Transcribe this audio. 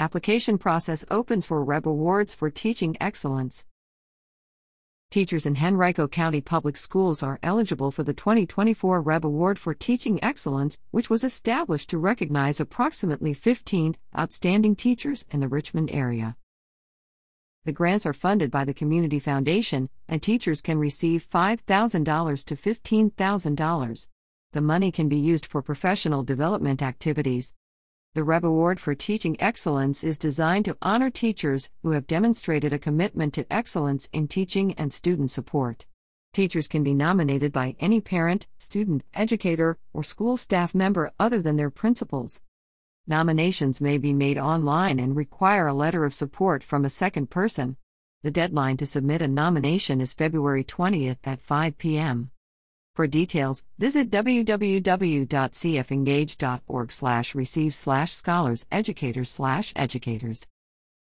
Application process opens for REB Awards for Teaching Excellence. Teachers in Henrico County Public Schools are eligible for the 2024 REB Award for Teaching Excellence, which was established to recognize approximately 15 outstanding teachers in the Richmond area. The grants are funded by the Community Foundation, and teachers can receive $5,000 to $15,000. The money can be used for professional development activities. The REB Award for Teaching Excellence is designed to honor teachers who have demonstrated a commitment to excellence in teaching and student support. Teachers can be nominated by any parent, student, educator, or school staff member other than their principals. Nominations may be made online and require a letter of support from a second person. The deadline to submit a nomination is February 20th at 5 p.m. For details, visit www.cfengage.org slash receive slash scholars educators slash educators.